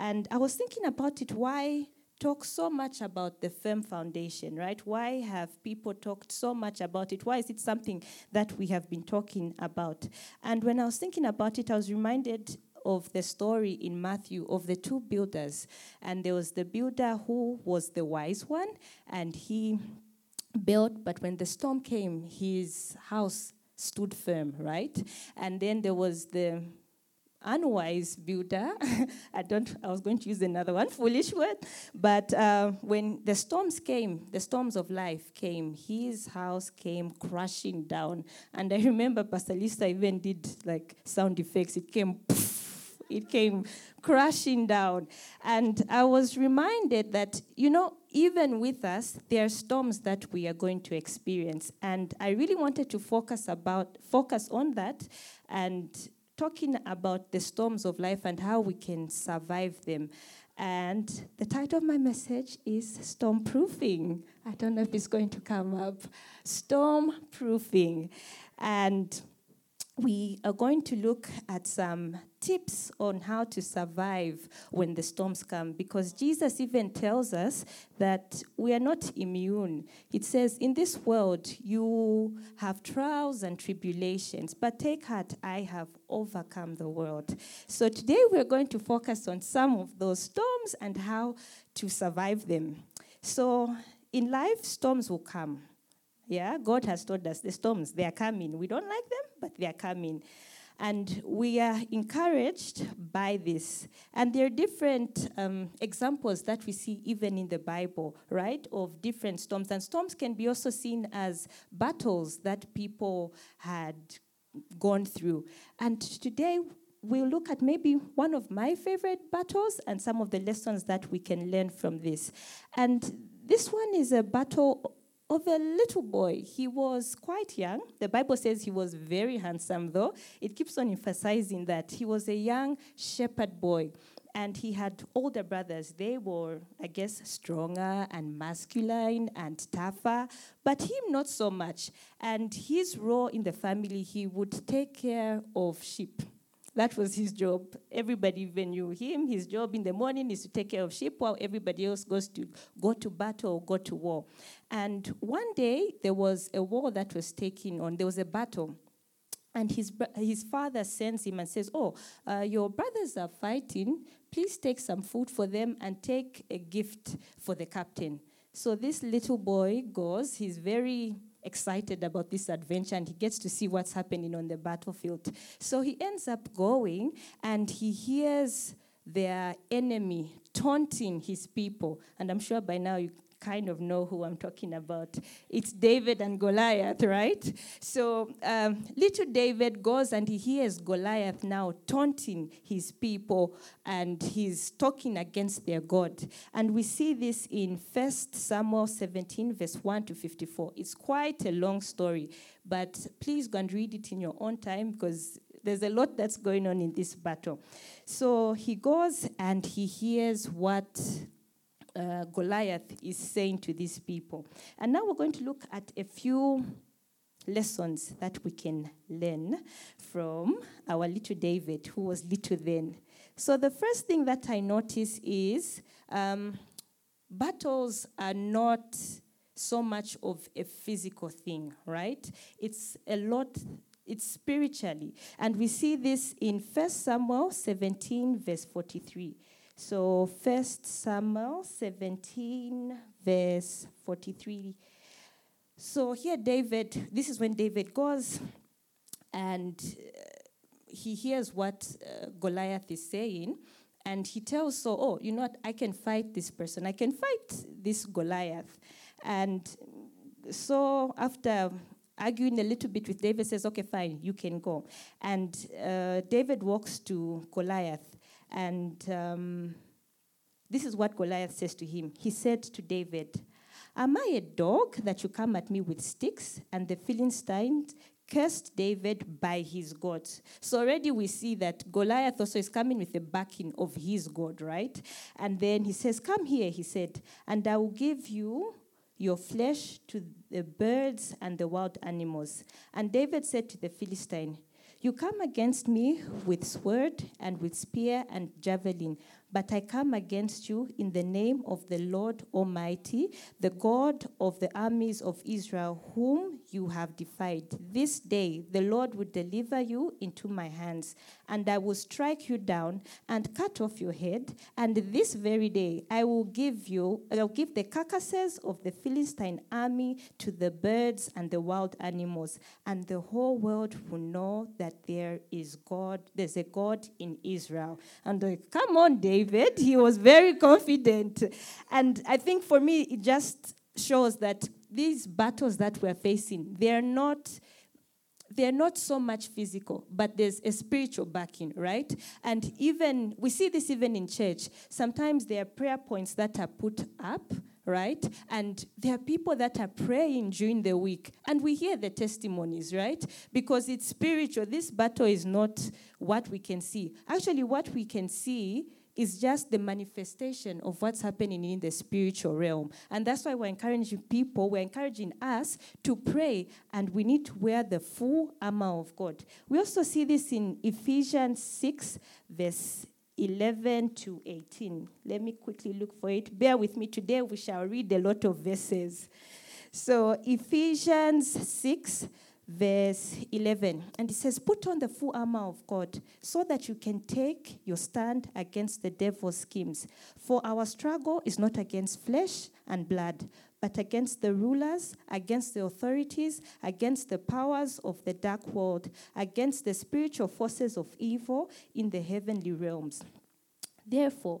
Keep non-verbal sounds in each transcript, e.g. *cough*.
And I was thinking about it why talk so much about the firm foundation, right? Why have people talked so much about it? Why is it something that we have been talking about? And when I was thinking about it, I was reminded of the story in Matthew of the two builders. And there was the builder who was the wise one, and he built, but when the storm came, his house stood firm, right? And then there was the unwise builder. *laughs* I don't. I was going to use another one, *laughs* foolish word. But uh, when the storms came, the storms of life came, his house came crashing down. And I remember Pastor Lisa even did like sound effects. It came. *laughs* It came crashing down. And I was reminded that, you know, even with us, there are storms that we are going to experience. And I really wanted to focus about focus on that and talking about the storms of life and how we can survive them. And the title of my message is Storm Proofing. I don't know if it's going to come up. Storm Proofing. And we are going to look at some tips on how to survive when the storms come because Jesus even tells us that we are not immune. It says, In this world you have trials and tribulations, but take heart, I have overcome the world. So today we're going to focus on some of those storms and how to survive them. So in life, storms will come. Yeah, God has told us the storms, they are coming. We don't like them, but they are coming. And we are encouraged by this. And there are different um, examples that we see even in the Bible, right, of different storms. And storms can be also seen as battles that people had gone through. And today, we'll look at maybe one of my favorite battles and some of the lessons that we can learn from this. And this one is a battle of a little boy. He was quite young. The Bible says he was very handsome, though. It keeps on emphasizing that he was a young shepherd boy. And he had older brothers. They were, I guess, stronger and masculine and tougher, but him not so much. And his role in the family, he would take care of sheep. That was his job. Everybody even knew him. His job in the morning is to take care of sheep while everybody else goes to go to battle or go to war. And one day there was a war that was taking on. There was a battle. And his, his father sends him and says, Oh, uh, your brothers are fighting. Please take some food for them and take a gift for the captain. So this little boy goes. He's very excited about this adventure and he gets to see what's happening on the battlefield. So he ends up going and he hears their enemy taunting his people. And I'm sure by now you kind of know who I'm talking about. It's David and Goliath, right? So um, little David goes and he hears Goliath now taunting his people and he's talking against their God. And we see this in 1 Samuel 17, verse 1 to 54. It's quite a long story, but please go and read it in your own time because there's a lot that's going on in this battle. So he goes and he hears what uh, Goliath is saying to these people. And now we're going to look at a few lessons that we can learn from our little David, who was little then. So, the first thing that I notice is um, battles are not so much of a physical thing, right? It's a lot, it's spiritually. And we see this in 1 Samuel 17, verse 43. So, First Samuel 17, verse 43. So, here, David, this is when David goes and uh, he hears what uh, Goliath is saying. And he tells Saul, oh, you know what? I can fight this person. I can fight this Goliath. And Saul after arguing a little bit with David, says, okay, fine, you can go. And uh, David walks to Goliath and um, this is what Goliath says to him. He said to David, Am I a dog that you come at me with sticks? And the Philistines cursed David by his God. So already we see that Goliath also is coming with the backing of his God, right? And then he says, Come here, he said, and I will give you your flesh to the birds and the wild animals. And David said to the Philistine, you come against me with sword and with spear and javelin, But I come against you in the name of the Lord Almighty, the God of the armies of Israel, whom you have defied. This day the Lord will deliver you into my hands, and I will strike you down and cut off your head. And this very day I will give you, I will give the carcasses of the Philistine army to the birds and the wild animals, and the whole world will know that there is God, there's a God in Israel. And like, come on, David. *laughs* He was very confident. And I think for me, it just shows that these battles that we're facing, they're not they're not so much physical, but there's a spiritual backing, right? And even we see this even in church. Sometimes there are prayer points that are put up right? And there are people that are praying during the week, and we hear the testimonies, right? Because it's spiritual. This battle is not what we can see. Actually, what we can see is just the manifestation of what's happening in the spiritual realm. And that's why we're encouraging people, we're encouraging us to pray, and we need to wear the full armor of God. We also see this in Ephesians 6, verse 11 to 18. Let me quickly look for it. Bear with me. Today we shall read a lot of verses. So, Ephesians 6, verse 11. And it says, Put on the full armor of God so that you can take your stand against the devil's schemes. For our struggle is not against flesh and blood, but against the rulers, against the authorities, against the powers of the dark world, against the spiritual forces of evil in the heavenly realms. Therefore,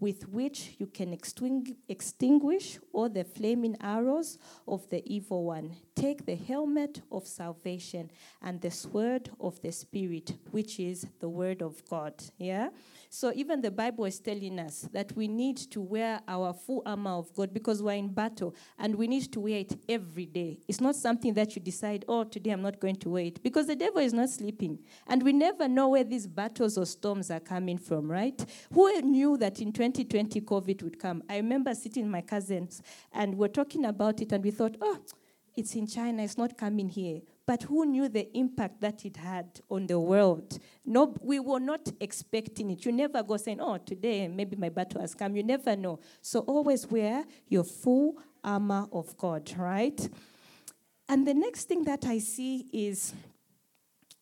with which you can extinguish all the flaming arrows of the evil one. Take the helmet of salvation and the sword of the Spirit, which is the word of God. Yeah? So even the Bible is telling us that we need to wear our full armor of God because we're in battle and we need to wear it every day. It's not something that you decide, oh, today I'm not going to wear it because the devil is not sleeping. And we never know where these battles or storms are coming from, right? Who knew that in 2020 COVID would come? I remember sitting with my cousins and we're talking about it and we thought, oh, it's in China, it's not coming here. But who knew the impact that it had on the world? No, we were not expecting it. You never go saying, oh, today maybe my battle has come. You never know. So always wear your full armor of God, right? And the next thing that I see is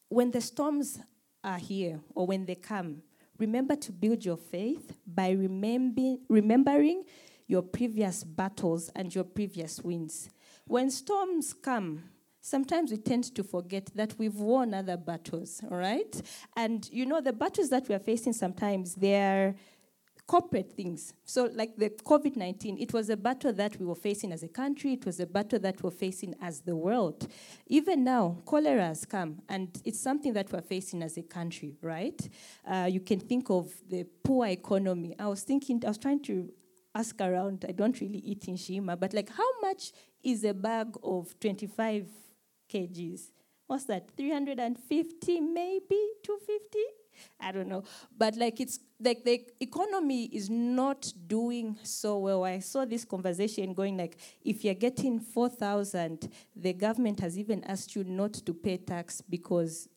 when the storms are here or when they come, remember to build your faith by remembering, your previous battles and your previous wins. When storms come, sometimes we tend to forget that we've won other battles, all right? And you know, the battles that we are facing sometimes, they're corporate things. So, like the COVID 19, it was a battle that we were facing as a country, it was a battle that we're facing as the world. Even now, cholera has come, and it's something that we're facing as a country, right? Uh, you can think of the poor economy. I was thinking, I was trying to ask around, I don't really eat nshima, but like, how much is a bag of 25 kgs. What's that? 350, maybe 250? I don't know. But like it's the economy is not doing so well. I saw this conversation going like if you're getting 4,000, the government has even asked you not to pay tax because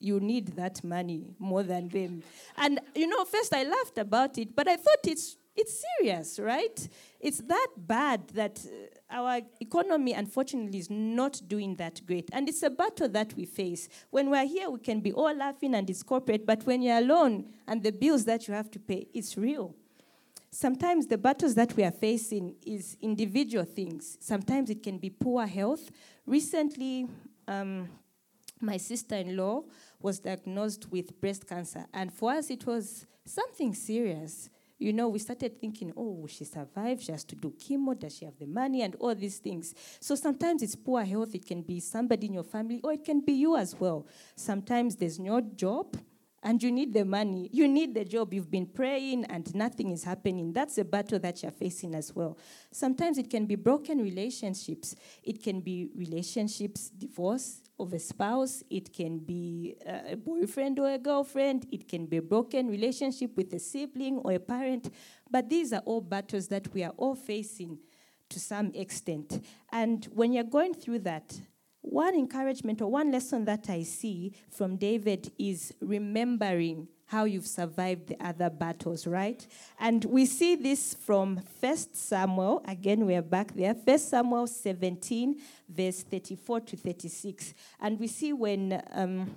you need that money more than them. And you know, first I laughed about it, but I thought it's it's serious, right? It's that bad that uh, our economy, unfortunately, is not doing that great. And it's a battle that we face. When we're here, we can be all laughing and it's corporate, but when you're alone and the bills that you have to pay, it's real. Sometimes the battles that we are facing is individual things. Sometimes it can be poor health. Recently, um, my sister-in-law was diagnosed with breast cancer, and for us, it was something serious you know, we started thinking, oh, will she survive? She has to do chemo. Does she have the money? And all these things. So sometimes it's poor health. It can be somebody in your family, or it can be you as well. Sometimes there's no job. and you need the money, you need the job, you've been praying and nothing is happening. That's a battle that you're facing as well. Sometimes it can be broken relationships, it can be relationships, divorce of a spouse, it can be uh, a boyfriend or a girlfriend, it can be a broken relationship with a sibling or a parent. But these are all battles that we are all facing to some extent. And when you're going through that, one encouragement or one lesson that I see from David is remembering how you've survived the other battles, right? And we see this from First Samuel. Again, we're back there. First Samuel 17, verse 34 to 36. And we see when um,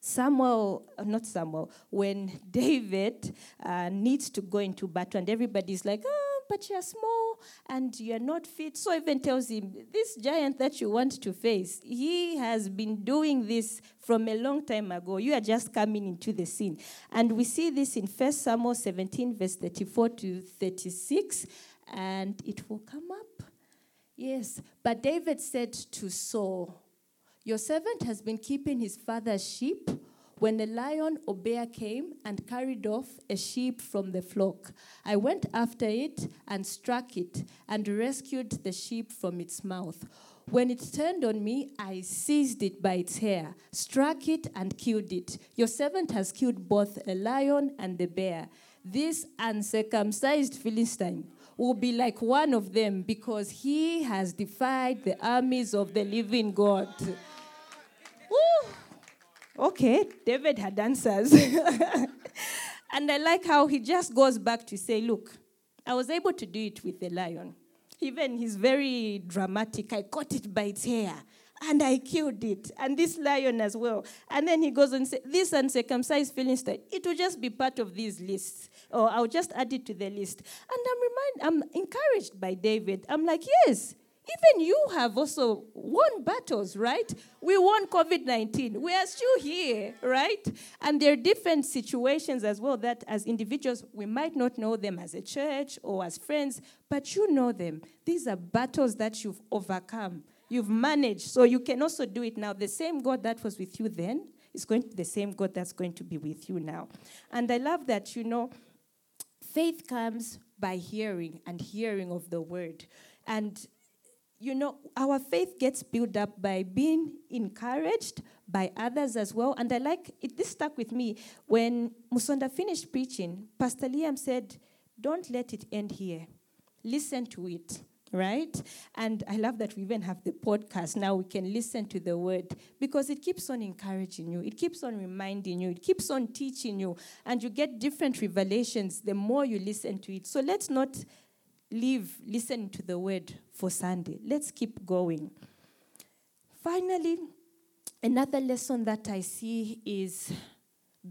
Samuel, not Samuel, when *laughs* David uh, needs to go into battle, and everybody's like, oh, but you're small and you're not fit. Saul even tells him, this giant that you want to face, he has been doing this from a long time ago. You are just coming into the scene. And we see this in 1 Samuel 17, verse 34 to 36, and it will come up. Yes. But David said to Saul, Your servant has been keeping his father's sheep when a lion or bear came and carried off a sheep from the flock, I went after it and struck it and rescued the sheep from its mouth. When it turned on me, I seized it by its hair, struck it, and killed it. Your servant has killed both a lion and the bear. This uncircumcised Philistine will be like one of them because he has defied the armies of the living God. Okay, David had answers. *laughs* and I like how he just goes back to say, Look, I was able to do it with the lion. Even he's very dramatic. I caught it by its hair and I killed it, and this lion as well. And then he goes and says, This uncircumcised Philistine, it will just be part of these lists, or I'll just add it to the list. And I'm, remind, I'm encouraged by David. I'm like, Yes, even you have also won battles, right? We won COVID 19. We are still here, right? And there are different situations as well that, as individuals, we might not know them as a church or as friends, but you know them. These are battles that you've overcome, you've managed. So you can also do it now. The same God that was with you then is going to be the same God that's going to be with you now. And I love that, you know, faith comes by hearing and hearing of the word. And you know, our faith gets built up by being encouraged by others as well. And I like it, this stuck with me. When Musonda finished preaching, Pastor Liam said, Don't let it end here. Listen to it, right? And I love that we even have the podcast now. We can listen to the word because it keeps on encouraging you, it keeps on reminding you, it keeps on teaching you, and you get different revelations the more you listen to it. So let's not leave listening to the word for Sunday. Let's keep going. Finally, another lesson that I see is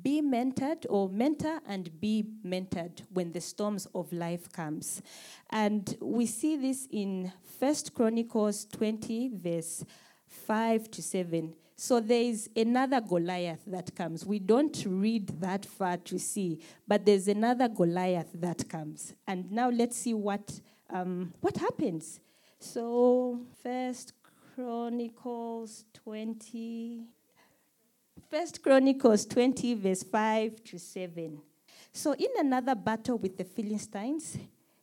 be mentored or mentor and be mentored when the storms of life comes. And we see this in First Chronicles 20 verse 5 to 7. So there is another Goliath that comes. We don't read that far to see, but there's another Goliath that comes. And now let's see what, um, what happens. So, First Chronicles 20. First Chronicles 20, verse 5 to 7. So, in another battle with the Philistines,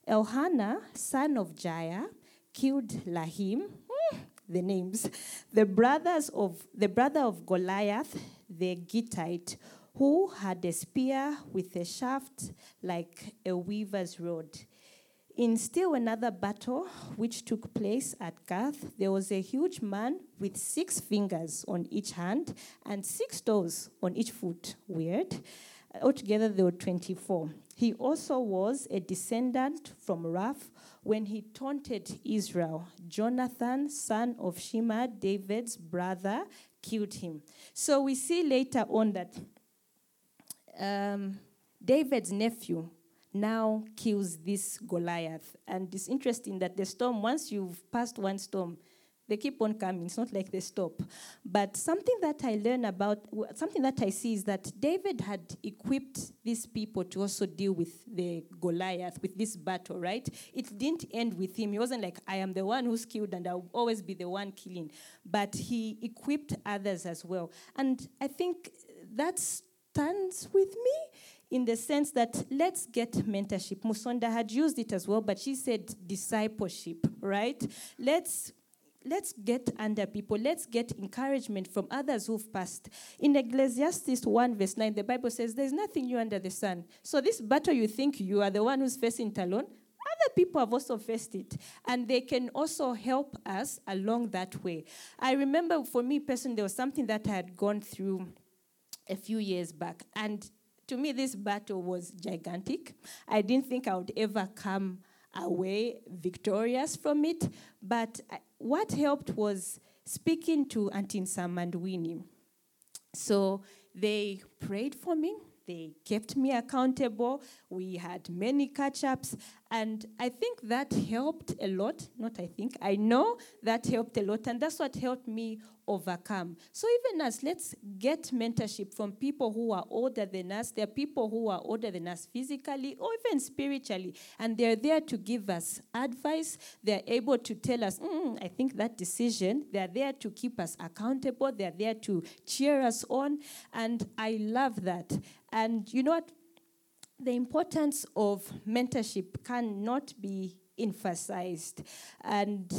Elhanan, son of Jair, killed Lahim, hmm, the names. The brothers of the brother of Goliath, the Gittite, who had a spear with a shaft like a weaver's rod. In still another battle which took place at Gath, there was a huge man with six fingers on each hand and six toes on each foot. Weird. Altogether, there were 24. He also was a descendant from Raph when he taunted Israel. Jonathan, son of Shema, David's brother, killed him. So we see later on that um, David's nephew now kills this Goliath. And it's interesting that the storm, once you've passed one storm, they keep on coming. It's not like they stop. But something that I learn about, something that I see is that David had equipped these people to also deal with the Goliath, with this battle, right? It didn't end with him. He wasn't like, I am the one who's killed and I'll always be the one killing. But he equipped others as well. And I think that stands with me in the sense that let's get mentorship. Musonda had used it as well, but she said discipleship, right? Let's let's get under people. Let's get encouragement from others who've passed. In Ecclesiastes 1, verse 9, the Bible says, There's nothing new under the sun. So, this battle you think you are the one who's facing it alone, other people have also faced it. And they can also help us along that way. I remember for me personally, there was something that I had gone through a few years back. And to me, this battle was gigantic. I didn't think I would ever come away victorious from it. But uh, what helped was speaking to Auntie Sam and Winnie. So they prayed for me. They kept me accountable. We had many catch ups. And I think that helped a lot. Not I think, I know that helped a lot. And that's what helped me overcome. So even as let's get mentorship from people who are older than us. There are people who are older than us physically or even spiritually. And they're there to give us advice. They're able to tell us, mm, I think that decision. They're there to keep us accountable. They're there to cheer us on. And I love that. And you know what? The importance of mentorship cannot be emphasized. And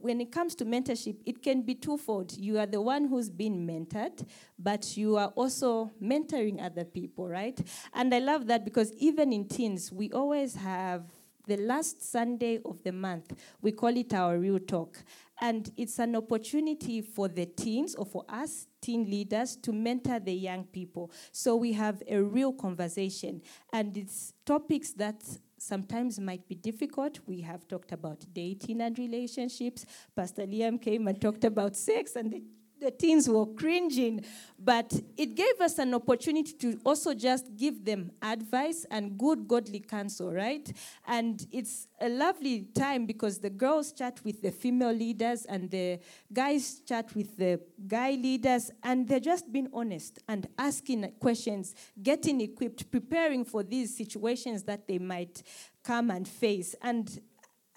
when it comes to mentorship, it can be twofold. You are the one who's been mentored, but you are also mentoring other people, right? And I love that because even in teens, we always have the last Sunday of the month, we call it our real talk. And it's an opportunity for the teens or for us teen leaders to mentor the young people. So we have a real conversation. And it's topics that sometimes might be difficult. We have talked about dating and relationships. Pastor Liam came and talked about sex and the the teens were cringing, but it gave us an opportunity to also just give them advice and good godly counsel, right? And it's a lovely time because the girls chat with the female leaders and the guys chat with the guy leaders, and they're just being honest and asking questions, getting equipped, preparing for these situations that they might come and face. And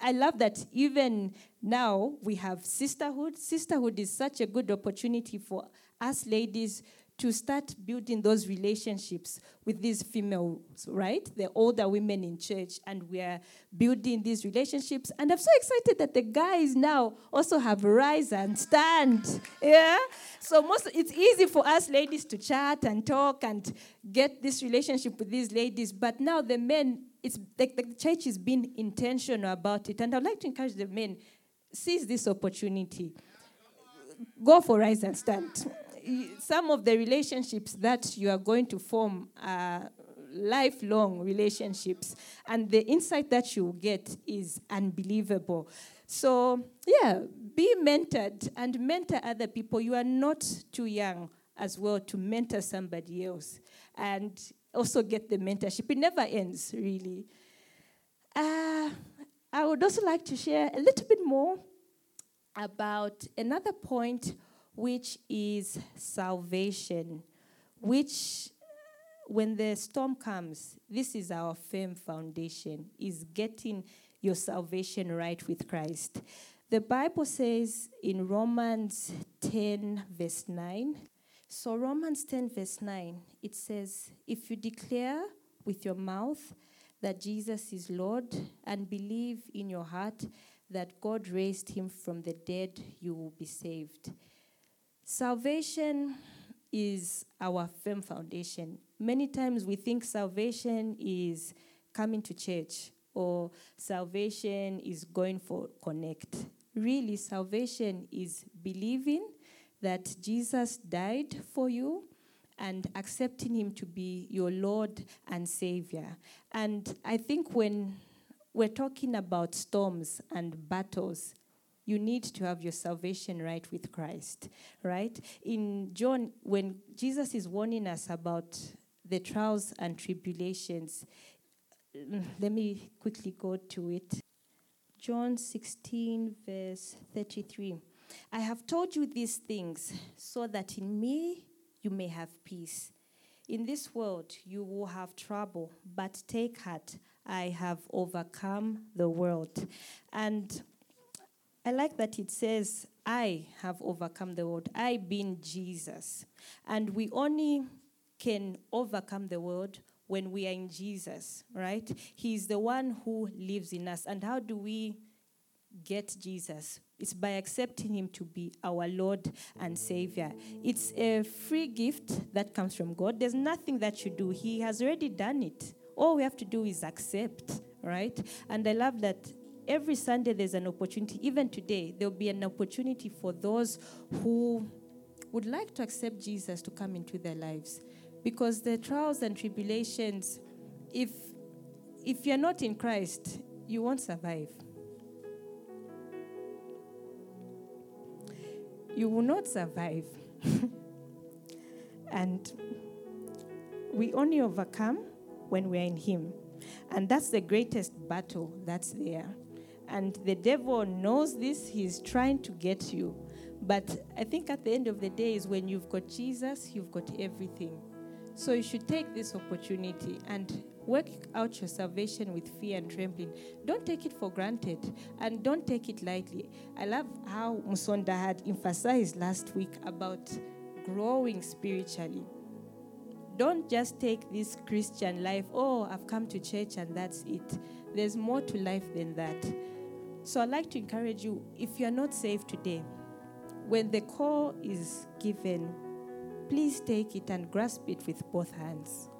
I love that even now we have sisterhood. Sisterhood is such a good opportunity for us ladies to start building those relationships with these females, right? The older women in church, and we are building these relationships. And I'm so excited that the guys now also have rise and stand. *laughs* Yeah? So most it's easy for us ladies to chat and talk and get this relationship with these ladies, but now the men it's the, the church is being intentional about it. And I'd like to encourage the men, seize this opportunity. Go for rise and stand. Some of the relationships that you are going to form are lifelong relationships, and the insight that you will get is unbelievable. So, yeah, be mentored and mentor other people. You are not too young as well to mentor somebody else. And also get the mentorship. It never ends, really. Uh, I would also like to share a little bit more about another point, which is salvation, which when the storm comes, this is our firm foundation, is getting your salvation right with Christ. The Bible says in Romans 10, verse 9, so, Romans 10, verse 9, it says, If you declare with your mouth that Jesus is Lord and believe in your heart that God raised him from the dead, you will be saved. Salvation is our firm foundation. Many times we think salvation is coming to church or salvation is going for connect. Really, salvation is believing that Jesus died for you and accepting him to be your Lord and Savior. And I think when we're talking about storms and battles, you need to have your salvation right with Christ, right? In John, when Jesus is warning us about the trials and tribulations, mm, let me quickly go to it. John 16, verse 33. I have told you these things so that in me you may have peace. In this world you will have trouble, but take heart, I have overcome the world. And I like that it says, I have overcome the world. I being Jesus. And we only can overcome the world when we are in Jesus, right? He's the one who lives in us. And how do we get Jesus? It's by accepting Him to be our Lord and Savior. It's a free gift that comes from God. There's nothing that you do, He has already done it. All we have to do is accept, right? And I love that every Sunday there's an opportunity. Even today, there'll be an opportunity for those who would like to accept Jesus to come into their lives. Because the trials and tribulations, if if you're not in Christ, you won't survive. You will not survive. *laughs* and we only overcome when we're in Him. And that's the greatest battle that's there. And the devil knows this, he's trying to get you. But I think at the end of the day is when you've got Jesus, you've got everything. So you should take this opportunity and work out your salvation with fear and trembling. Don't take it for granted and don't take it lightly. I love how Musonda had emphasized last week about growing spiritually. Don't just take this Christian life, oh, I've come to church and that's it. There's more to life than that. So I'd like to encourage you if you're not saved today, when the call is given, please take it and grasp it with both hands.